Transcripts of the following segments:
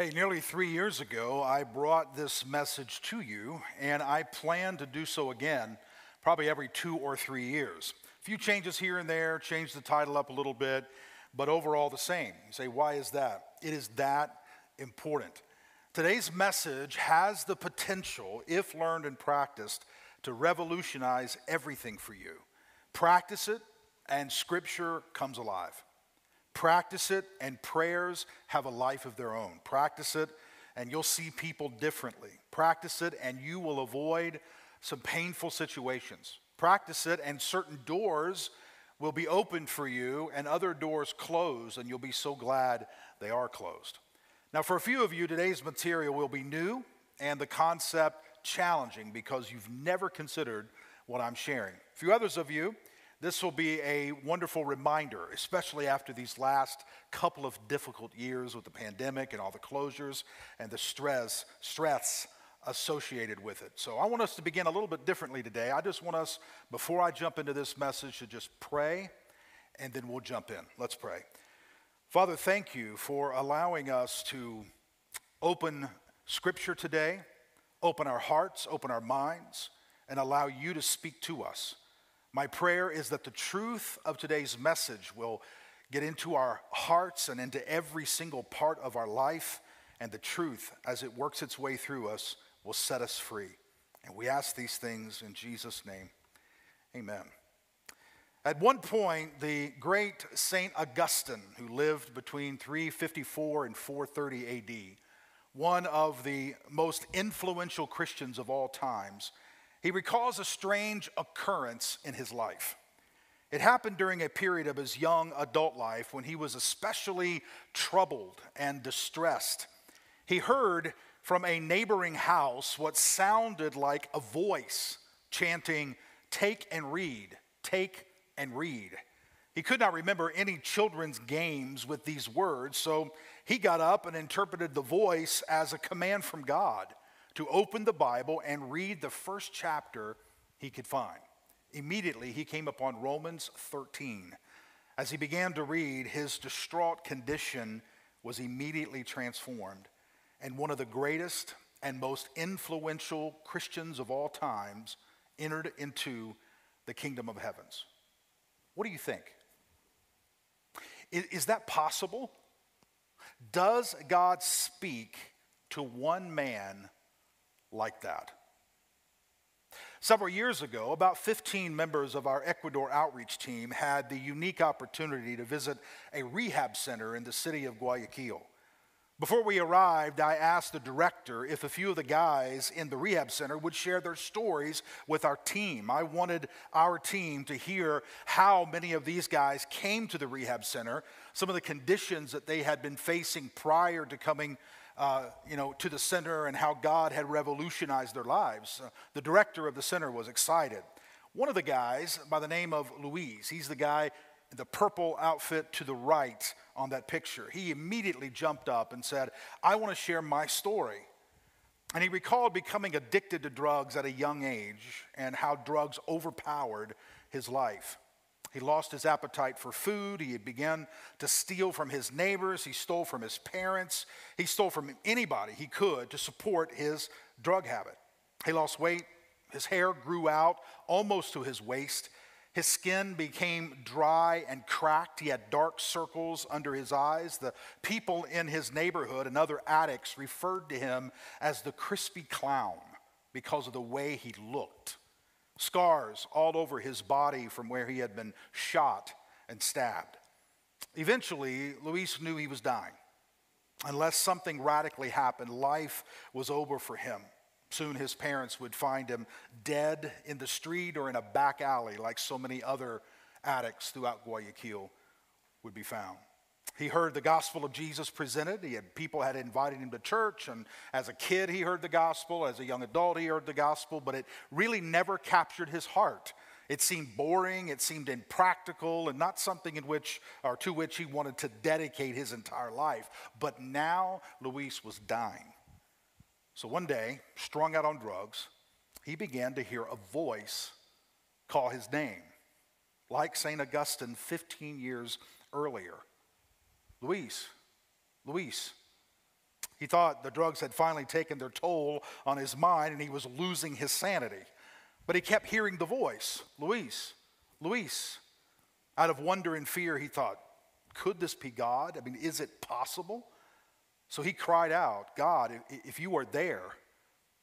Hey, nearly three years ago, I brought this message to you, and I plan to do so again, probably every two or three years. A few changes here and there, change the title up a little bit, but overall the same. You say, why is that? It is that important. Today's message has the potential, if learned and practiced, to revolutionize everything for you. Practice it, and Scripture comes alive. Practice it, and prayers have a life of their own. Practice it, and you'll see people differently. Practice it, and you will avoid some painful situations. Practice it, and certain doors will be opened for you, and other doors closed, and you'll be so glad they are closed. Now, for a few of you, today's material will be new and the concept challenging because you've never considered what I'm sharing. A few others of you, this will be a wonderful reminder, especially after these last couple of difficult years with the pandemic and all the closures and the stress, stress associated with it. So I want us to begin a little bit differently today. I just want us, before I jump into this message, to just pray and then we'll jump in. Let's pray. Father, thank you for allowing us to open Scripture today, open our hearts, open our minds, and allow you to speak to us. My prayer is that the truth of today's message will get into our hearts and into every single part of our life, and the truth, as it works its way through us, will set us free. And we ask these things in Jesus' name. Amen. At one point, the great St. Augustine, who lived between 354 and 430 AD, one of the most influential Christians of all times, he recalls a strange occurrence in his life. It happened during a period of his young adult life when he was especially troubled and distressed. He heard from a neighboring house what sounded like a voice chanting, Take and read, take and read. He could not remember any children's games with these words, so he got up and interpreted the voice as a command from God to open the Bible and read the first chapter he could find. Immediately, he came upon Romans 13. As he began to read, his distraught condition was immediately transformed, and one of the greatest and most influential Christians of all times entered into the kingdom of heavens. What do you think? Is, that possible? Does God speak to one man like that. Several years ago, about 15 members of our Ecuador outreach team had the unique opportunity to visit a rehab center in the city of Guayaquil. Before we arrived, I asked the director if a few of the guys in the rehab center would share their stories with our team. I wanted our team to hear how many of these guys came to the rehab center, some of the conditions that they had been facing prior to coming uh, you know, to the center and how God had revolutionized their lives. Uh, the director of the center was excited. One of the guys, by the name of Luis, he's the guy in the purple outfit to the right on that picture. He immediately jumped up and said, I want to share my story. And he recalled becoming addicted to drugs at a young age and how drugs overpowered his life. He lost his appetite for food. He had begun to steal from his neighbors. He stole from his parents. He stole from anybody he could to support his drug habit. He lost weight. His hair grew out almost to his waist. His skin became dry and cracked. He had dark circles under his eyes. The people in his neighborhood and other addicts referred to him as the crispy clown because of the way he looked scars all over his body from where he had been shot and stabbed. Eventually, Luis knew he was dying. Unless something radically happened, life was over for him. Soon his parents would find him dead in the street or in a back alley, like so many other addicts throughout Guayaquil would be found. He heard the gospel of Jesus presented. He had people had invited him to church, and as a kid he heard the gospel. As a young adult he heard the gospel, but it really never captured his heart. It seemed boring, it seemed impractical, and not something in which or to which he wanted to dedicate his entire life. But now Luis was dying. So one day, strung out on drugs, he began to hear a voice call his name, like St. Augustine 15 years earlier. Luis, Luis. He thought the drugs had finally taken their toll on his mind and he was losing his sanity. But he kept hearing the voice Luis, Luis. Out of wonder and fear, he thought, could this be God? I mean, is it possible? So he cried out, God, if you are there,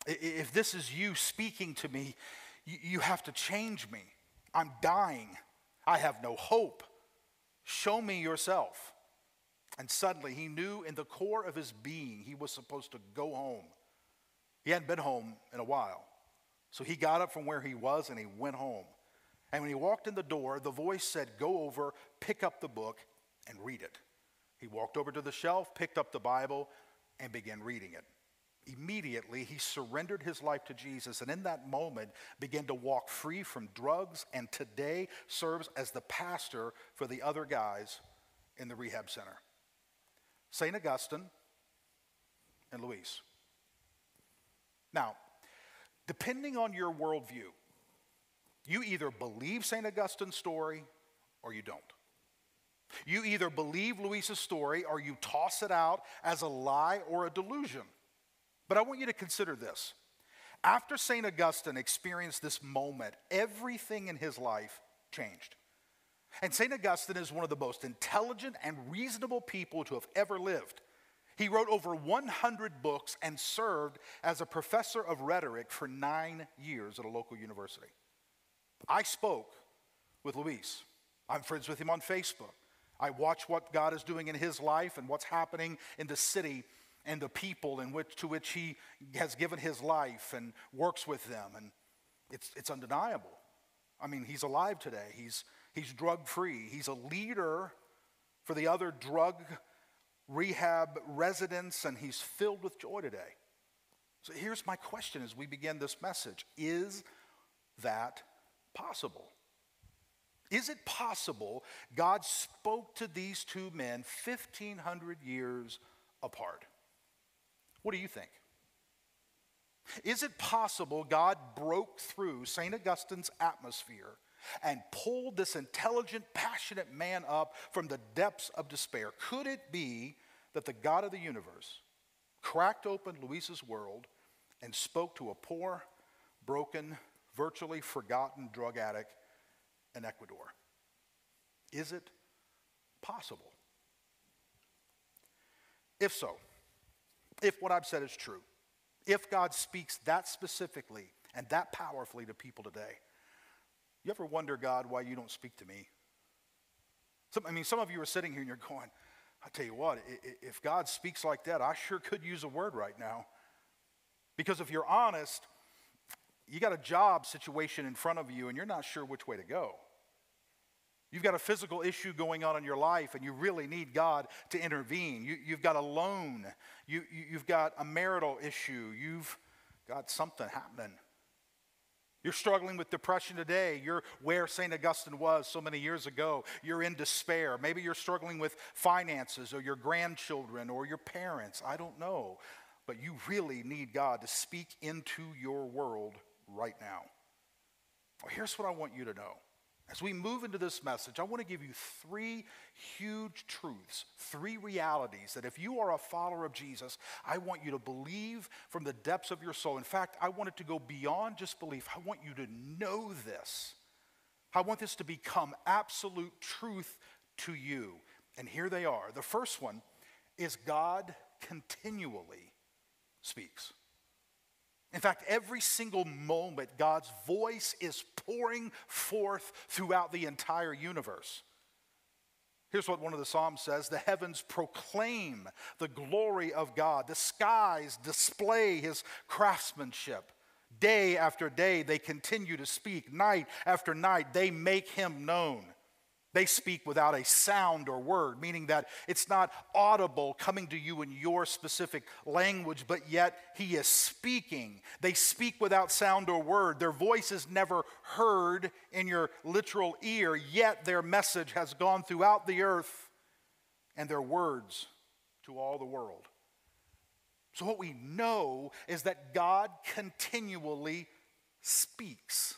if this is you speaking to me, you have to change me. I'm dying. I have no hope. Show me yourself. And suddenly he knew in the core of his being he was supposed to go home. He hadn't been home in a while. So he got up from where he was and he went home. And when he walked in the door, the voice said, Go over, pick up the book, and read it. He walked over to the shelf, picked up the Bible, and began reading it. Immediately, he surrendered his life to Jesus and in that moment began to walk free from drugs and today serves as the pastor for the other guys in the rehab center. St. Augustine and Luis. Now, depending on your worldview, you either believe St. Augustine's story or you don't. You either believe Luis's story or you toss it out as a lie or a delusion. But I want you to consider this. After St. Augustine experienced this moment, everything in his life changed. And St. Augustine is one of the most intelligent and reasonable people to have ever lived. He wrote over 100 books and served as a professor of rhetoric for nine years at a local university. I spoke with Luis. I'm friends with him on Facebook. I watch what God is doing in his life and what's happening in the city and the people in which, to which he has given his life and works with them. And it's, it's undeniable. I mean, he's alive today. He's, he's drug free. He's a leader for the other drug rehab residents, and he's filled with joy today. So here's my question as we begin this message Is that possible? Is it possible God spoke to these two men 1,500 years apart? What do you think? Is it possible God broke through St. Augustine's atmosphere and pulled this intelligent, passionate man up from the depths of despair? Could it be that the God of the universe cracked open Luis's world and spoke to a poor, broken, virtually forgotten drug addict in Ecuador? Is it possible? If so, if what I've said is true, if God speaks that specifically and that powerfully to people today, you ever wonder, God, why you don't speak to me? Some, I mean, some of you are sitting here and you're going, I tell you what, if God speaks like that, I sure could use a word right now. Because if you're honest, you got a job situation in front of you and you're not sure which way to go. You've got a physical issue going on in your life and you really need God to intervene. You, have got a loan. You, you, you've got a marital issue. You've got something happening. You're struggling with depression today. You're where St. Augustine was so many years ago. You're in despair. Maybe you're struggling with finances or your grandchildren or your parents. I don't know. But you really need God to speak into your world right now. Well, here's what I want you to know as we move into this message, I want to give you three huge truths, three realities that if you are a follower of Jesus, I want you to believe from the depths of your soul. In fact, I want it to go beyond just belief. I want you to know this. I want this to become absolute truth to you. And here they are. The first one is God continually speaks. In fact, every single moment, God's voice is pouring forth throughout the entire universe. Here's what one of the Psalms says The heavens proclaim the glory of God, the skies display his craftsmanship. Day after day, they continue to speak. Night after night, they make him known. They speak without a sound or word, meaning that it's not audible coming to you in your specific language, but yet He is speaking. They speak without sound or word. Their voice is never heard in your literal ear, yet their message has gone throughout the earth and their words to all the world. So, what we know is that God continually speaks.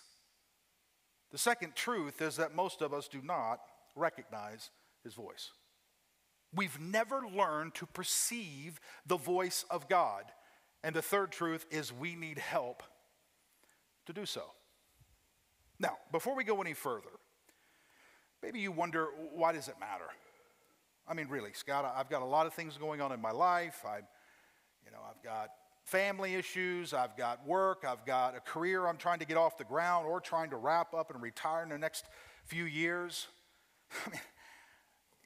The second truth is that most of us do not recognize his voice. We've never learned to perceive the voice of God. And the third truth is we need help to do so. Now, before we go any further, maybe you wonder why does it matter? I mean, really, Scott, I've got a lot of things going on in my life. I, you know, I've got family issues, I've got work, I've got a career I'm trying to get off the ground or trying to wrap up and retire in the next few years. I mean,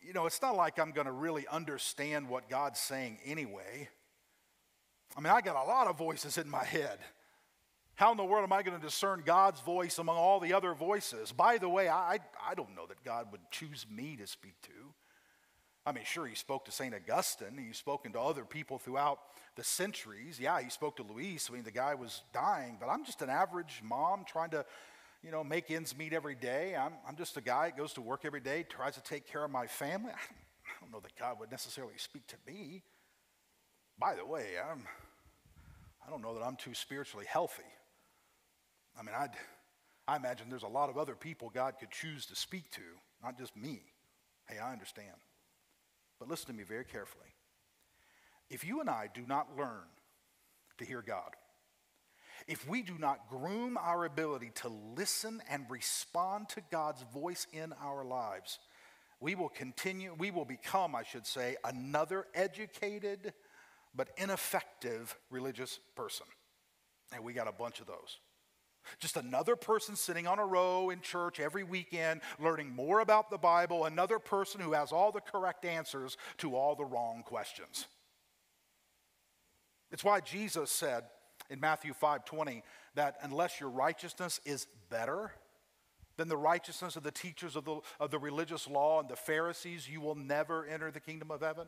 you know, it's not like I'm going to really understand what God's saying anyway. I mean, I got a lot of voices in my head. How in the world am I going to discern God's voice among all the other voices? By the way, I, I don't know that God would choose me to speak to. I mean, sure, he spoke to St. Augustine. He's spoken to other people throughout the centuries. Yeah, he spoke to Luis. I mean, the guy was dying, but I'm just an average mom trying to, you know, make ends meet every day. I'm, I'm just a guy that goes to work every day, tries to take care of my family. I don't know that God would necessarily speak to me. By the way, I'm, I don't know that I'm too spiritually healthy. I mean, I'd, I imagine there's a lot of other people God could choose to speak to, not just me. Hey, I understand. But listen to me very carefully. If you and I do not learn to hear God, if we do not groom our ability to listen and respond to God's voice in our lives, we will continue, we will become, I should say, another educated but ineffective religious person. And we got a bunch of those. Just another person sitting on a row in church every weekend, learning more about the Bible, another person who has all the correct answers to all the wrong questions. It's why Jesus said in Matthew 5:20 that unless your righteousness is better than the righteousness of the teachers of the, of the religious law and the Pharisees, you will never enter the kingdom of heaven.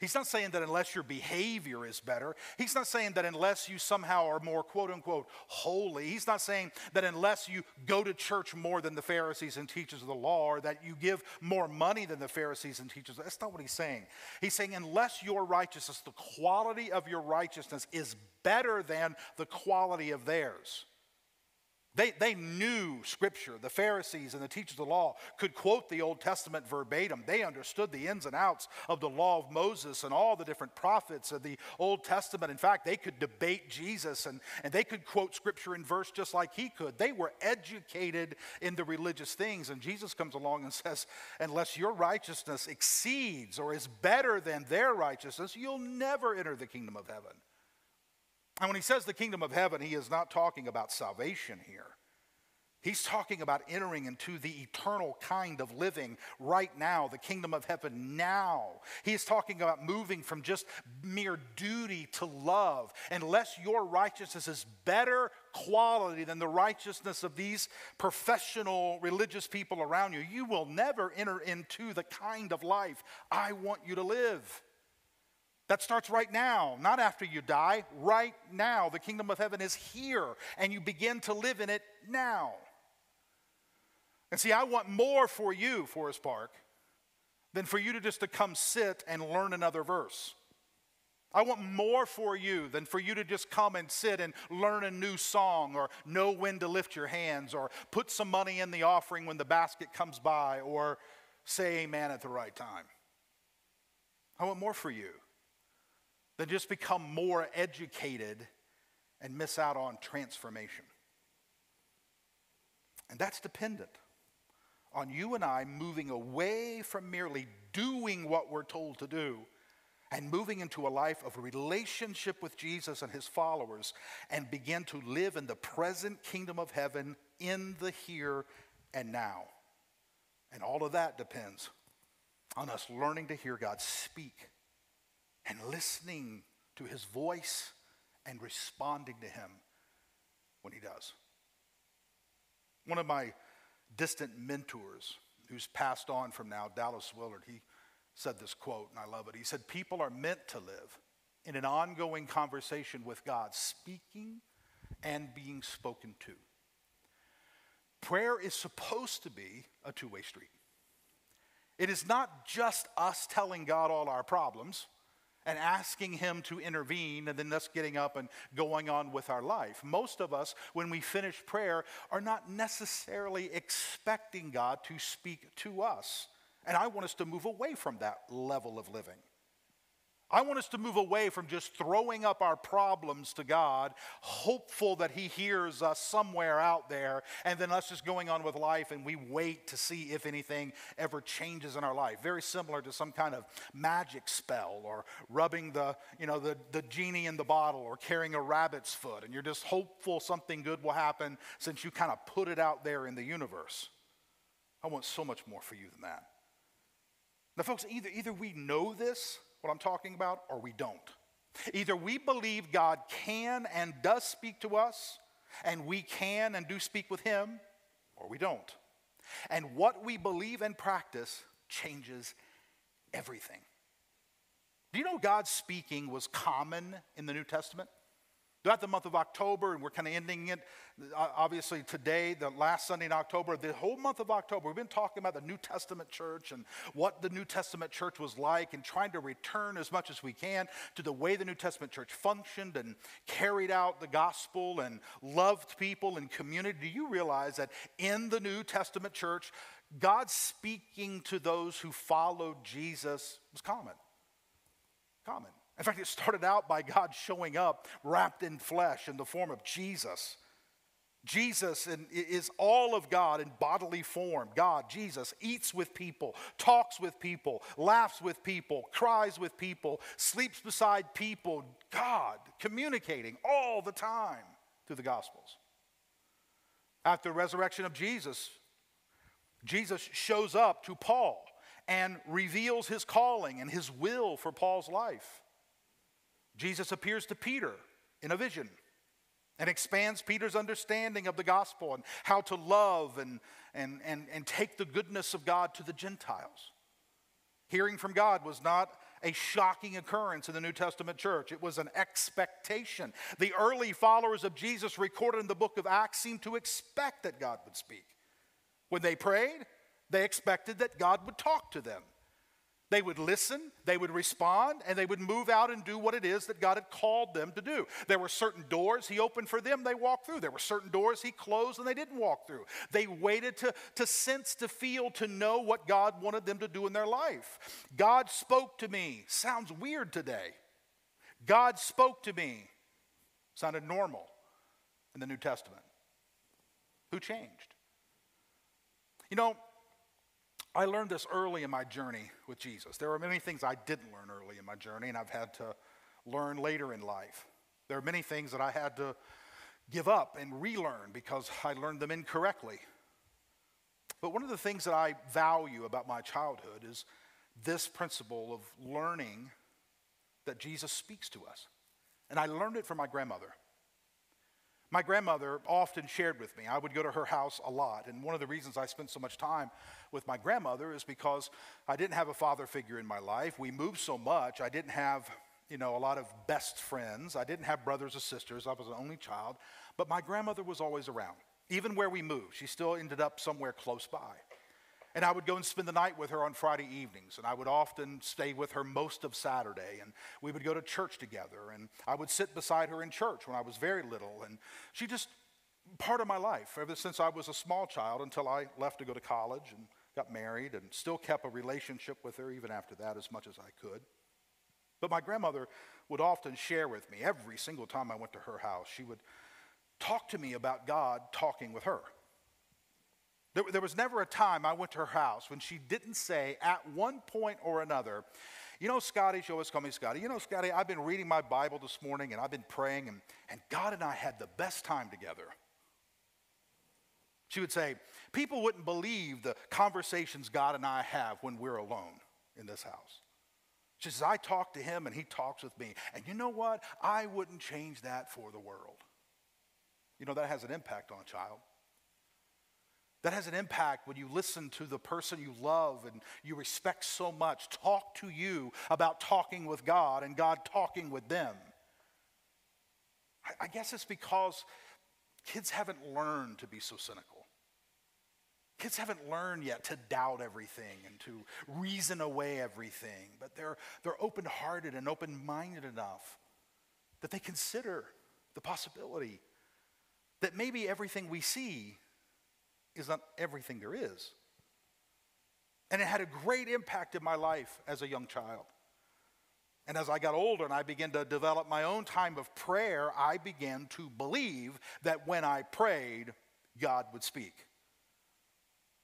He's not saying that unless your behavior is better. He's not saying that unless you somehow are more quote unquote holy. He's not saying that unless you go to church more than the Pharisees and teachers of the law or that you give more money than the Pharisees and teachers. That's not what he's saying. He's saying unless your righteousness, the quality of your righteousness is better than the quality of theirs. They, they knew Scripture. The Pharisees and the teachers of the law could quote the Old Testament verbatim. They understood the ins and outs of the law of Moses and all the different prophets of the Old Testament. In fact, they could debate Jesus and, and they could quote Scripture in verse just like he could. They were educated in the religious things. And Jesus comes along and says, Unless your righteousness exceeds or is better than their righteousness, you'll never enter the kingdom of heaven. And when he says the kingdom of heaven, he is not talking about salvation here. He's talking about entering into the eternal kind of living right now, the kingdom of heaven now. He's talking about moving from just mere duty to love. Unless your righteousness is better quality than the righteousness of these professional religious people around you, you will never enter into the kind of life I want you to live. That starts right now, not after you die, right now. The kingdom of heaven is here, and you begin to live in it now. And see, I want more for you, Forest Park, than for you to just to come sit and learn another verse. I want more for you than for you to just come and sit and learn a new song or know when to lift your hands or put some money in the offering when the basket comes by or say amen at the right time. I want more for you than just become more educated and miss out on transformation. And that's dependent on you and I moving away from merely doing what we're told to do and moving into a life of relationship with Jesus and his followers and begin to live in the present kingdom of heaven in the here and now. And all of that depends on us learning to hear God speak and listening to his voice and responding to him when he does. One of my distant mentors, who's passed on from now, Dallas Willard, he said this quote, and I love it. He said, People are meant to live in an ongoing conversation with God, speaking and being spoken to. Prayer is supposed to be a two way street. It is not just us telling God all our problems and asking Him to intervene and then us getting up and going on with our life. Most of us, when we finish prayer, are not necessarily expecting God to speak to us. And I want us to move away from that level of living. I want us to move away from just throwing up our problems to God, hopeful that He hears us somewhere out there, and then us just going on with life and we wait to see if anything ever changes in our life. Very similar to some kind of magic spell or rubbing the, you know, the, the genie in the bottle or carrying a rabbit's foot, and you're just hopeful something good will happen since you kind of put it out there in the universe. I want so much more for you than that. Now, folks, either, either we know this what I'm talking about, or we don't. Either we believe God can and does speak to us, and we can and do speak with Him, or we don't. And what we believe and practice changes everything. Do you know God's speaking was common in the New Testament? Throughout the month of October, and we're kind of ending it uh, obviously today, the last Sunday in October, the whole month of October, we've been talking about the New Testament church and what the New Testament church was like and trying to return as much as we can to the way the New Testament church functioned and carried out the gospel and loved people and community. Do you realize that in the New Testament church, God speaking to those who followed Jesus was common? Common. In fact, it started out by God showing up wrapped in flesh in the form of Jesus. Jesus is all of God in bodily form. God, Jesus, eats with people, talks with people, laughs with people, cries with people, sleeps beside people. God communicating all the time through the Gospels. After the resurrection of Jesus, Jesus shows up to Paul and reveals his calling and his will for Paul's life. Jesus appears to Peter in a vision and expands Peter's understanding of the gospel and how to love and, and, and, and take the goodness of God to the Gentiles. Hearing from God was not a shocking occurrence in the New Testament church. It was an expectation. The early followers of Jesus, recorded in the book of Acts, seemed to expect that God would speak. When they prayed, they expected that God would talk to them. They would listen, they would respond, and they would move out and do what it is that God had called them to do. There were certain doors He opened for them, they walked through. There were certain doors He closed and they didn't walk through. They waited to, to sense, to feel, to know what God wanted them to do in their life. God spoke to me. Sounds weird today. God spoke to me. Sounded normal in the New Testament. Who changed? You know, I learned this early in my journey with Jesus. There are many things I didn't learn early in my journey, and I've had to learn later in life. There are many things that I had to give up and relearn because I learned them incorrectly. But one of the things that I value about my childhood is this principle of learning that Jesus speaks to us. And I learned it from my grandmother. My grandmother often shared with me. I would go to her house a lot. And one of the reasons I spent so much time with my grandmother is because I didn't have a father figure in my life. We moved so much. I didn't have, you know, a lot of best friends. I didn't have brothers or sisters. I was an only child. But my grandmother was always around. Even where we moved, she still ended up somewhere close by. And I would go and spend the night with her on Friday evenings. And I would often stay with her most of Saturday. And we would go to church together. And I would sit beside her in church when I was very little. And she just, part of my life, ever since I was a small child until I left to go to college and got married and still kept a relationship with her even after that as much as I could. But my grandmother would often share with me every single time I went to her house. She would talk to me about God talking with her. There, there was never a time I went to her house when she didn't say at one point or another, you know, Scotty, she always called me Scotty. You know, Scotty, I've been reading my Bible this morning and I've been praying, and, and God and I had the best time together. She would say, People wouldn't believe the conversations God and I have when we're alone in this house. She says, I talk to him and he talks with me. And you know what? I wouldn't change that for the world. You know, that has an impact on a child. That has an impact when you listen to the person you love and you respect so much talk to you about talking with God and God talking with them. I, guess it's because kids haven't learned to be so cynical. Kids haven't learned yet to doubt everything and to reason away everything, but they're, they're open hearted and open minded enough that they consider the possibility that maybe everything we see is not everything there is. And it had a great impact in my life as a young child. And as I got older and I began to develop my own time of prayer, I began to believe that when I prayed, God would speak.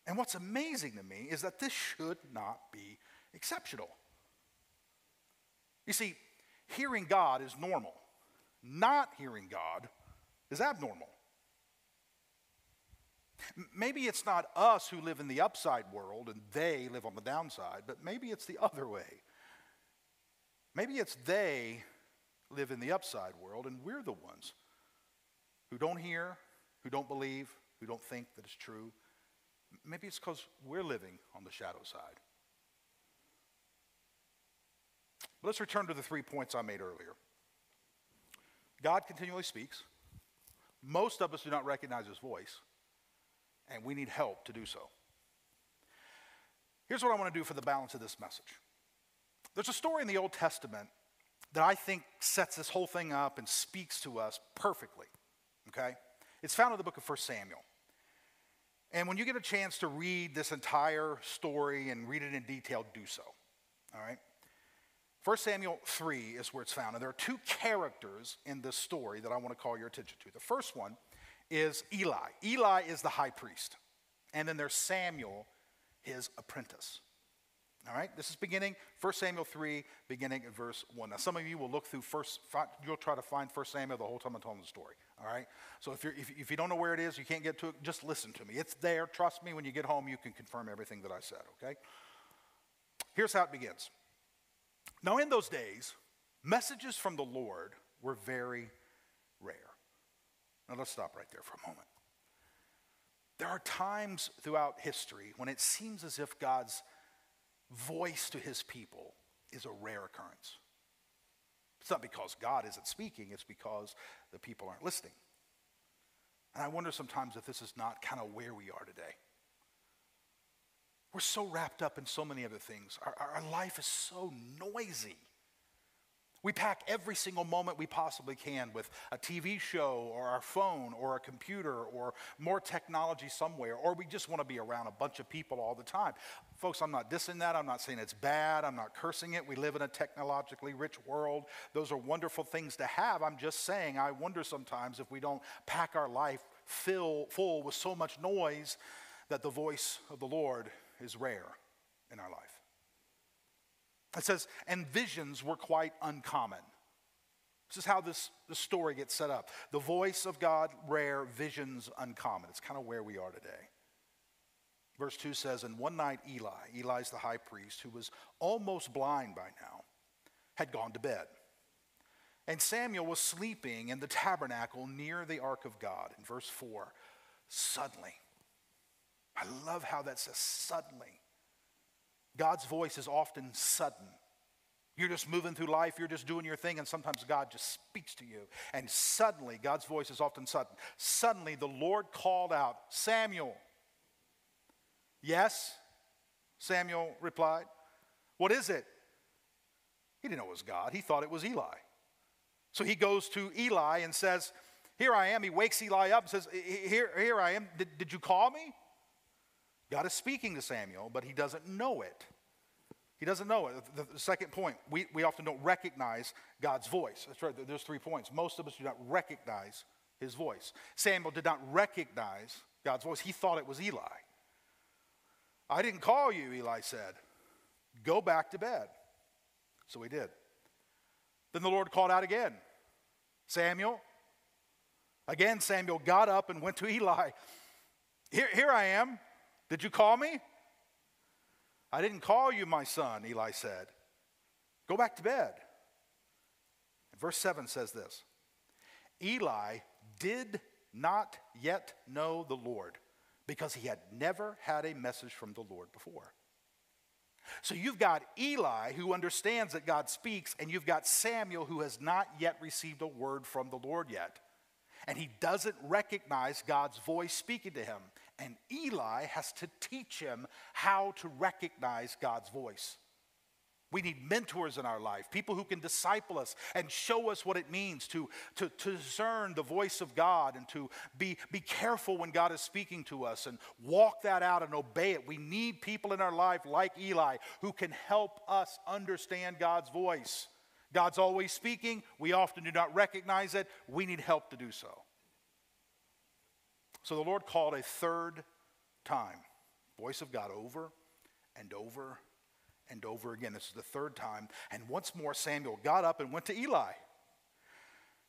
And what's amazing to me is that this should not be exceptional. You see, hearing God is normal, not hearing God is abnormal. Maybe it's not us who live in the upside world and they live on the downside, but maybe it's the other way. Maybe it's they live in the upside world and we're the ones who don't hear, who don't believe, who don't think that it's true. Maybe it's because we're living on the shadow side. But let's return to the three points I made earlier. God continually speaks. Most of us do not recognize his voice, and we need help to do so. Here's what I want to do for the balance of this message. There's a story in the Old Testament that I think sets this whole thing up and speaks to us perfectly. Okay? It's found in the book of 1 Samuel. And when you get a chance to read this entire story and read it in detail, do so. All right? 1 Samuel 3 is where it's found. And there are two characters in this story that I want to call your attention to. The first one is Eli. Eli is the high priest. And then there's Samuel, his apprentice. All right, this is beginning 1 Samuel 3, beginning at verse 1. Now, some of you will look through first, you'll try to find 1 Samuel the whole time I'm telling the story. All right, so if, you're, if, if you don't know where it is, you can't get to it, just listen to me. It's there. Trust me, when you get home, you can confirm everything that I said, okay? Here's how it begins. Now, in those days, messages from the Lord were very. Now, let's stop right there for a moment. There are times throughout history when it seems as if God's voice to his people is a rare occurrence. It's not because God isn't speaking, it's because the people aren't listening. And I wonder sometimes if this is not kind of where we are today. We're so wrapped up in so many other things. Our, our life is so noisy. We pack every single moment we possibly can with a TV show or our phone or a computer or more technology somewhere, or we just want to be around a bunch of people all the time. Folks, I'm not dissing that. I'm not saying it's bad. I'm not cursing it. We live in a technologically rich world. Those are wonderful things to have. I'm just saying, I wonder sometimes if we don't pack our life fill, full with so much noise that the voice of the Lord is rare in our life. It says, and visions were quite uncommon. This is how this, this story gets set up. The voice of God, rare, visions uncommon. It's kind of where we are today. Verse 2 says, And one night Eli, Eli's the high priest, who was almost blind by now, had gone to bed. And Samuel was sleeping in the tabernacle near the ark of God. In verse 4, suddenly, I love how that says suddenly. God's voice is often sudden. You're just moving through life, you're just doing your thing, and sometimes God just speaks to you. And suddenly, God's voice is often sudden. Suddenly, the Lord called out, Samuel. Yes, Samuel replied. What is it? He didn't know it was God, he thought it was Eli. So he goes to Eli and says, Here I am. He wakes Eli up and says, Here, here I am. Did, did you call me? God is speaking to Samuel, but he doesn't know it. He doesn't know it. The, the, second point, we, we often don't recognize God's voice. That's right, there's three points. Most of us do not recognize his voice. Samuel did not recognize God's voice, he thought it was Eli. I didn't call you, Eli said. Go back to bed. So he did. Then the Lord called out again Samuel. Again, Samuel got up and went to Eli. Here, here I am. Did you call me? I didn't call you, my son, Eli said. Go back to bed. Verse 7 says this Eli did not yet know the Lord because he had never had a message from the Lord before. So you've got Eli who understands that God speaks, and you've got Samuel who has not yet received a word from the Lord yet. And he doesn't recognize God's voice speaking to him. And Eli has to teach him how to recognize God's voice. We need mentors in our life, people who can disciple us and show us what it means to, to, to discern the voice of God and to be, be careful when God is speaking to us and walk that out and obey it. We need people in our life like Eli who can help us understand God's voice. God's always speaking, we often do not recognize it. We need help to do so. So the Lord called a third time, voice of God over and over and over again. This is the third time. And once more, Samuel got up and went to Eli.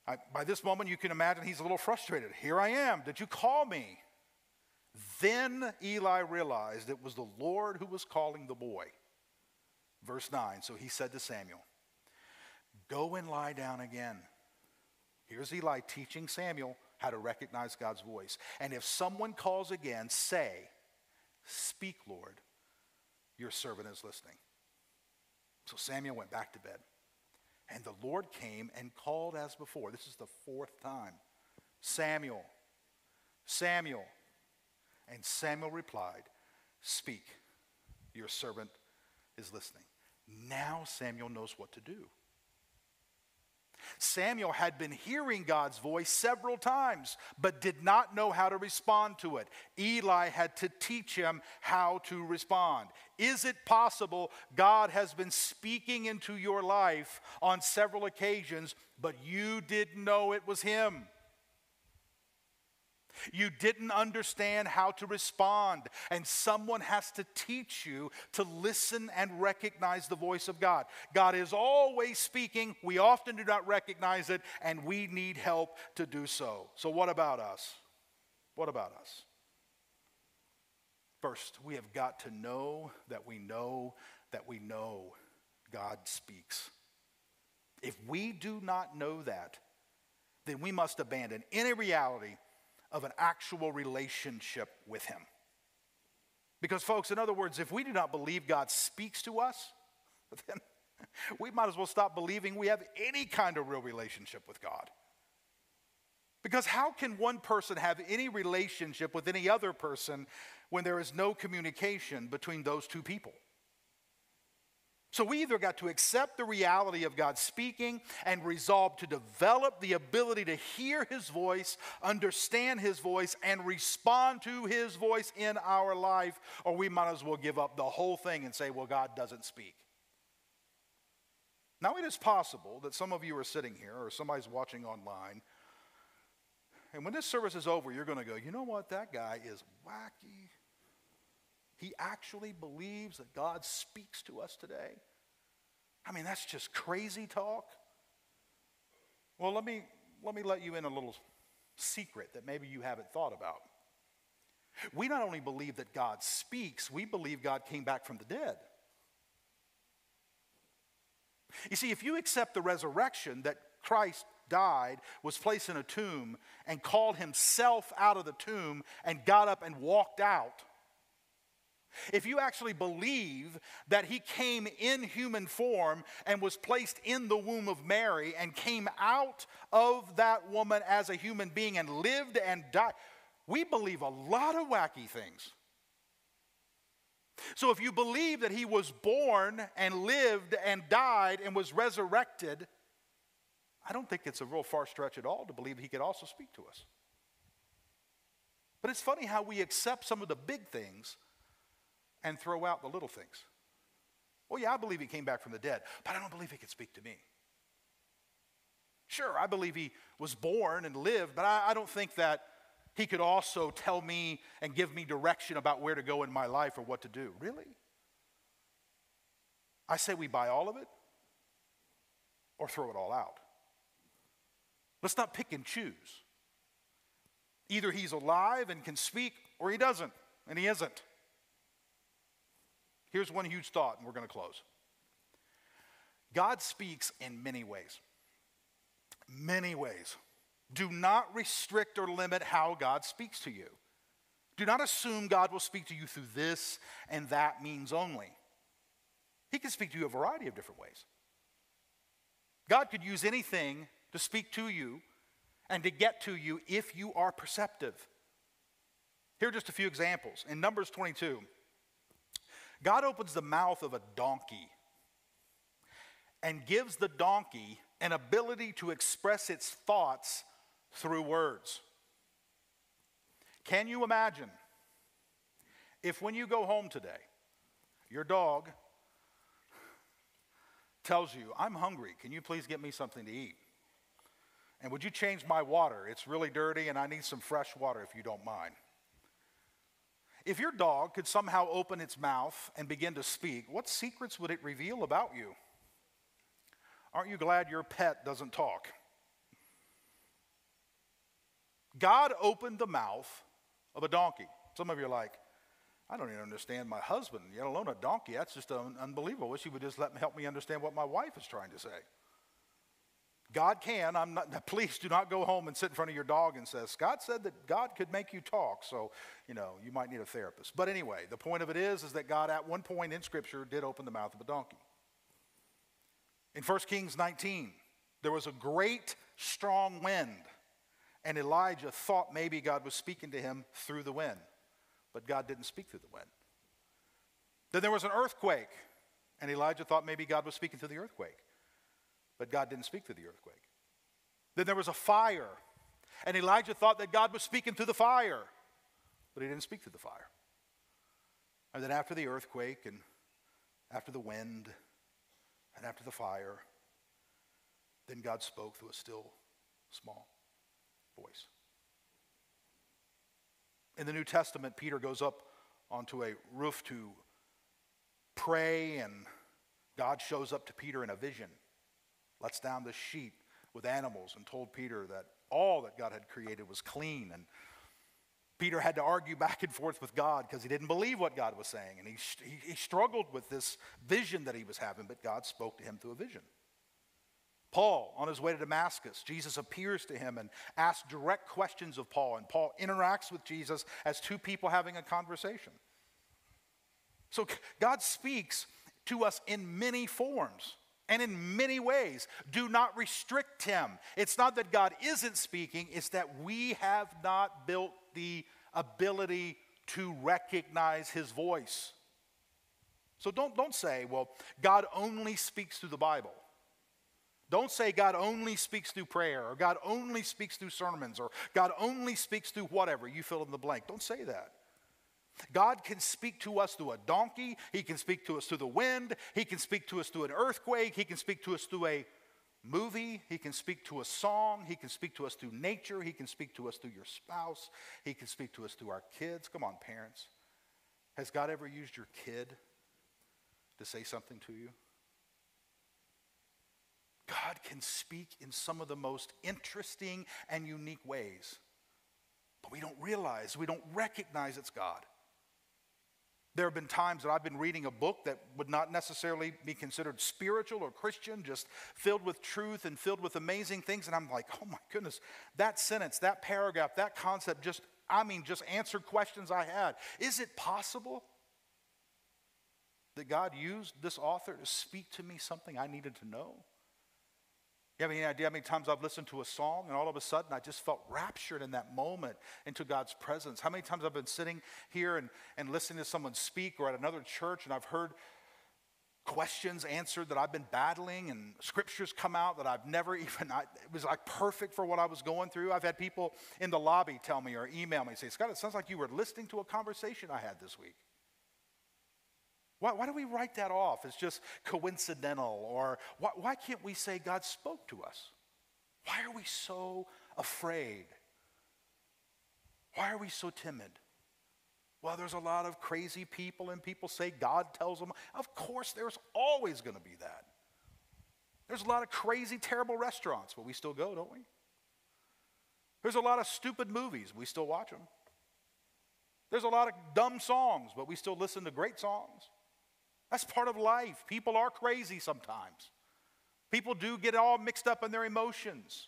I, by this moment, you can imagine he's a little frustrated. Here I am. Did you call me? Then Eli realized it was the Lord who was calling the boy. Verse 9 So he said to Samuel, Go and lie down again. Here's Eli teaching Samuel how to recognize God's voice. And if someone calls again, say, Speak, Lord, your servant is listening. So Samuel went back to bed. And the Lord came and called as before. This is the fourth time Samuel, Samuel. And Samuel replied, Speak, your servant is listening. Now Samuel knows what to do. Samuel had been hearing God's voice several times, but did not know how to respond to it. Eli had to teach him how to respond. Is it possible God has been speaking into your life on several occasions, but you didn't know it was Him? You didn't understand how to respond, and someone has to teach you to listen and recognize the voice of God. God is always speaking. We often do not recognize it, and we need help to do so. So, what about us? What about us? First, we have got to know that we know that we know God speaks. If we do not know that, then we must abandon any reality of an actual relationship with Him. Because, folks, in other words, if we do not believe God speaks to us, then we might as well stop believing we have any kind of real relationship with God. Because how can one person have any relationship with any other person when there is no communication between those two people? So we either got to accept the reality of God speaking and resolve to develop the ability to hear His voice, understand His voice, and respond to His voice in our life, or we might as well give up the whole thing and say, well, God doesn't speak. Now, it is possible that some of you are sitting here or somebody's watching online, and when this service is over, you're going to go, you know what? That guy is wacky. He actually believes that God speaks to us today. I mean, that's just crazy talk. Well, let me, let me let you in a little secret that maybe you haven't thought about. We not only believe that God speaks, we believe God came back from the dead. You see, if you accept the resurrection that Christ died, was placed in a tomb, and called himself out of the tomb and got up and walked out, if you actually believe that he came in human form and was placed in the womb of Mary and came out of that woman as a human being and lived and died, we believe a lot of wacky things. So if you believe that he was born and lived and died and was resurrected, I don't think it's a real far stretch at all to believe he could also speak to us. But it's funny how we accept some of the big things and throw out the little things. Well, yeah, I believe he came back from the dead, but I don't believe he could speak to me. Sure, I believe he was born and lived, but I, I don't think that he could also tell me and give me direction about where to go in my life or what to do. Really? I say we buy all of it or throw it all out. Let's not pick and choose. Either he's alive and can speak, or he doesn't, and he isn't. Here's one huge thought, and we're going to close. God speaks in many ways. Many ways. Do not restrict or limit how God speaks to you. Do not assume God will speak to you through this and that means only. He can speak to you a variety of different ways. God could use anything to speak to you and to get to you if you are perceptive. Here are just a few examples. In Numbers 22, God opens the mouth of a donkey. and gives the donkey an ability to express its thoughts through words. Can you imagine if when you go home today, your dog tells you, I'm hungry, can you please get me something to eat? And would you change my water? It's really dirty and I need some fresh water if you don't mind. If your dog could somehow open its mouth and begin to speak, what secrets would it reveal about you? Aren't you glad your pet doesn't talk? God opened the mouth of a donkey. Some of you are like, I don't even understand my husband, let alone a donkey. That's just un- unbelievable. I wish he would just let me help me understand what my wife is trying to say. God can. I'm not, please do not go home and sit in front of your dog and say, Scott said that God could make you talk, so, you know, you might need a therapist. But anyway, the point of it is, is that God at one point in Scripture did open the mouth of a donkey. In 1 Kings 19, there was a great strong wind, and Elijah thought maybe God was speaking to him through the wind but God didn't speak through the wind. Then there was an earthquake, and Elijah thought maybe God was speaking through the earthquake, but God didn't speak through the earthquake. Then there was a fire, and Elijah thought that God was speaking through the fire, but he didn't speak through the fire. And then after the earthquake, and after the wind, and after the fire, then God spoke through a still small voice. In the New Testament, Peter goes up onto a roof to pray, and God shows up to Peter in a vision, lets down the sheet with animals, and told Peter that all that God had created was clean. And Peter had to argue back and forth with God because he didn't believe what God was saying. And he, he struggled with this vision that he was having, but God spoke to him through a vision. Paul, on his way to Damascus, Jesus appears to him and asks direct questions of Paul, and Paul interacts with Jesus as two people having a conversation. So God speaks to us in many forms and in many ways. Do not restrict him. It's not that God isn't speaking, it's that we have not built the ability to recognize his voice. So don't, don't say, well, God only speaks through the Bible. Don't say God only speaks through prayer or God only speaks through sermons or God only speaks through whatever. You fill in the blank. Don't say that. God can speak to us through a donkey. He can speak to us through the wind. He can speak to us through an earthquake. He can speak to us through a movie. He can speak to a song. He can speak to us through nature. He can speak to us through your spouse. He can speak to us through our kids. Come on, parents. Has God ever used your kid to say something to you? God can speak in some of the most interesting and unique ways. But we don't realize, we don't recognize it's God. There have been times that I've been reading a book that would not necessarily be considered spiritual or Christian, just filled with truth and filled with amazing things. And I'm like, oh my goodness, that sentence, that paragraph, that concept just, I mean, just answered questions I had. Is it possible that God used this author to speak to me something I needed to know? You have any idea how many times I've listened to a song and all of a sudden I just felt raptured in that moment into God's presence? How many times I've been sitting here and, and listening to someone speak or at another church and I've heard questions answered that I've been battling and scriptures come out that I've never even, I, it was like perfect for what I was going through. I've had people in the lobby tell me or email me say, Scott, it sounds like you were listening to a conversation I had this week. Why, why do we write that off as just coincidental? Or why, why can't we say God spoke to us? Why are we so afraid? Why are we so timid? Well, there's a lot of crazy people, and people say God tells them. Of course, there's always going to be that. There's a lot of crazy, terrible restaurants, but we still go, don't we? There's a lot of stupid movies, we still watch them. There's a lot of dumb songs, but we still listen to great songs. That's part of life. People are crazy sometimes. People do get all mixed up in their emotions.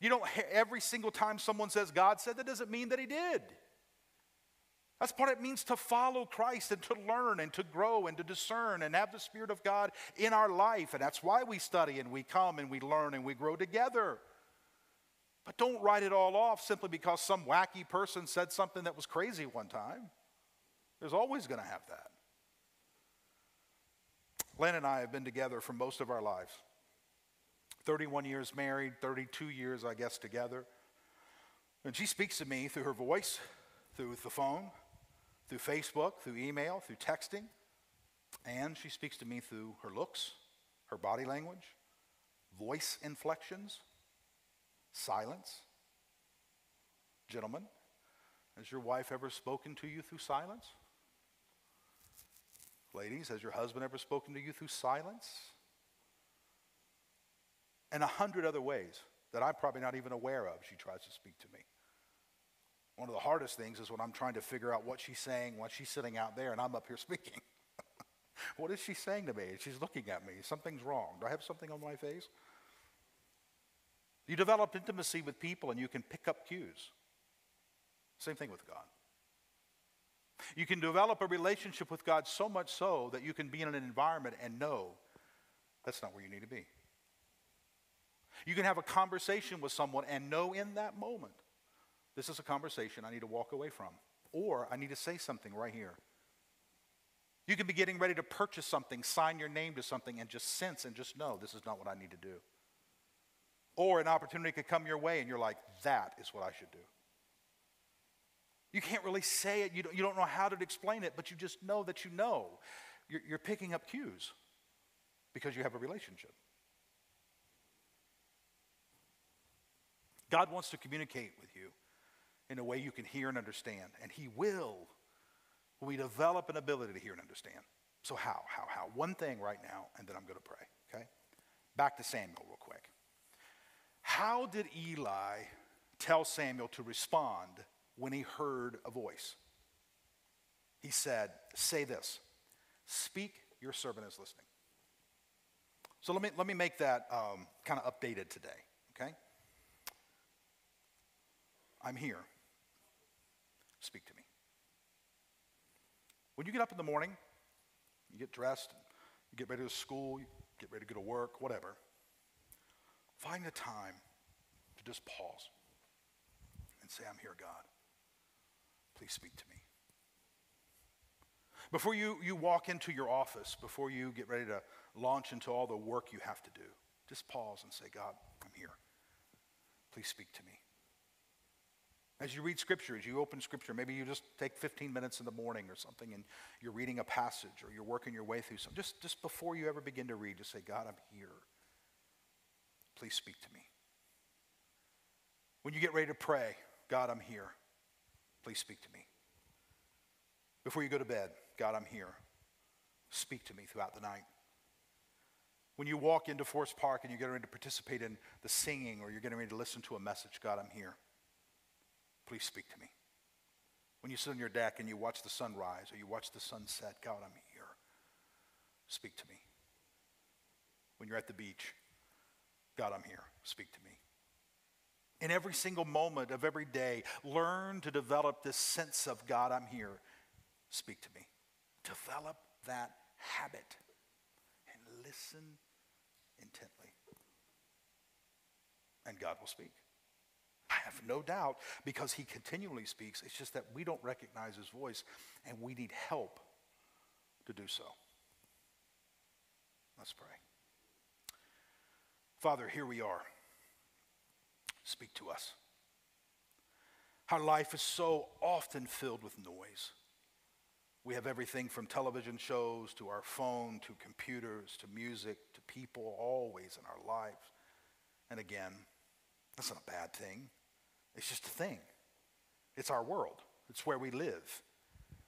You don't, every single time someone says God said, that doesn't mean that He did. That's part it means to follow Christ and to learn and to grow and to discern and have the Spirit of God in our life. And that's why we study and we come and we learn and we grow together. But don't write it all off simply because some wacky person said something that was crazy one time. There's always going to have that. Lynn and I have been together for most of our lives 31 years married, 32 years, I guess, together. And she speaks to me through her voice, through the phone, through Facebook, through email, through texting, and she speaks to me through her looks, her body language, voice inflections, silence. Gentlemen, has your wife ever spoken to you through silence? Ladies, has your husband ever spoken to you through silence? And a hundred other ways that I'm probably not even aware of, she tries to speak to me. One of the hardest things is when I'm trying to figure out what she's saying when she's sitting out there and I'm up here speaking. what is she saying to me? She's looking at me. Something's wrong. Do I have something on my face? You develop intimacy with people and you can pick up cues. Same thing with God. You can develop a relationship with God so much so that you can be in an environment and know that's not where you need to be. You can have a conversation with someone and know in that moment this is a conversation I need to walk away from, or I need to say something right here. You can be getting ready to purchase something, sign your name to something, and just sense and just know this is not what I need to do. Or an opportunity could come your way and you're like, that is what I should do. You can't really say it, you don't, you don't know how to explain it, but you just know that you know. You're, you're picking up cues because you have a relationship. God wants to communicate with you in a way you can hear and understand, and He will we develop an ability to hear and understand. So, how? How? How? One thing right now, and then I'm going to pray, okay? Back to Samuel, real quick. How did Eli tell Samuel to respond when he heard a voice? He said, Say this Speak, your servant is listening. So let me, let me make that um, kind of updated today, okay? I'm here. Speak to me. When you get up in the morning, you get dressed, you get ready to school, you get ready to go to work, whatever, find a time to just pause and say, I'm here, God. Please speak to me. Before you, you walk into your office, before you get ready to launch into all the work you have to do, just pause and say, God, I'm here. Please speak to me. As you read scripture, as you open scripture, maybe you just take 15 minutes in the morning or something and you're reading a passage or you're working your way through something. Just, just before you ever begin to read, just say, God, I'm here. Please speak to me. When you get ready to pray, God, I'm here. Please speak to me. Before you go to bed, God, I'm here. Speak to me throughout the night. When you walk into Forest Park and you're getting ready to participate in the singing or you're getting ready to listen to a message, God, I'm here. Please speak to me. When you sit on your deck and you watch the sunrise or you watch the sunset, God, I'm here. Speak to me. When you're at the beach, God, I'm here. Speak to me. In every single moment of every day, learn to develop this sense of God, I'm here. Speak to me. Develop that habit and listen intently. And God will speak. I have no doubt because he continually speaks. It's just that we don't recognize his voice and we need help to do so. Let's pray. Father, here we are. Speak to us. Our life is so often filled with noise. We have everything from television shows to our phone to computers to music to people always in our lives. And again, that's not a bad thing. It's just a thing. It's our world, it's where we live.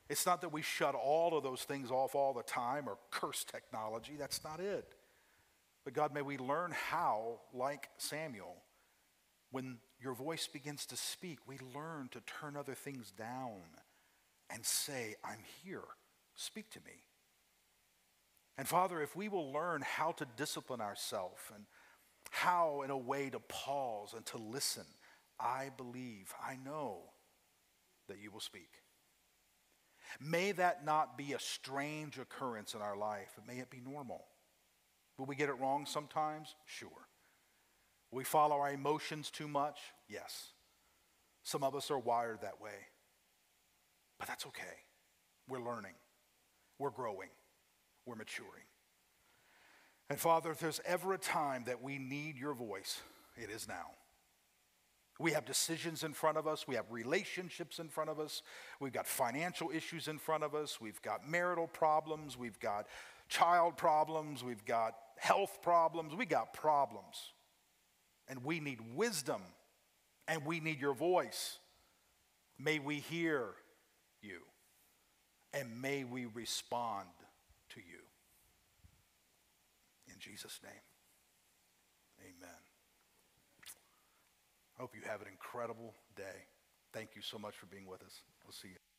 It's not that we shut all of those things off all the time or curse technology. That's not it. But God, may we learn how, like Samuel, when your voice begins to speak, we learn to turn other things down and say, I'm here. Speak to me. And Father, if we will learn how to discipline ourselves and how, in a way, to pause and to listen I believe, I know that you will speak. May that not be a strange occurrence in our life, but may it be normal. Will we get it wrong sometimes? Sure. We follow our emotions too much? Yes. Some of us are wired that way. But that's okay. We're learning, we're growing, we're maturing. And Father, if there's ever a time that we need your voice, it is now. We have decisions in front of us. We have relationships in front of us. We've got financial issues in front of us. We've got marital problems. We've got child problems. We've got health problems. We got problems. And we need wisdom and we need your voice. May we hear you and may we respond to you. In Jesus' name, amen. I hope you have an incredible day. Thank you so much for being with us. We'll see you.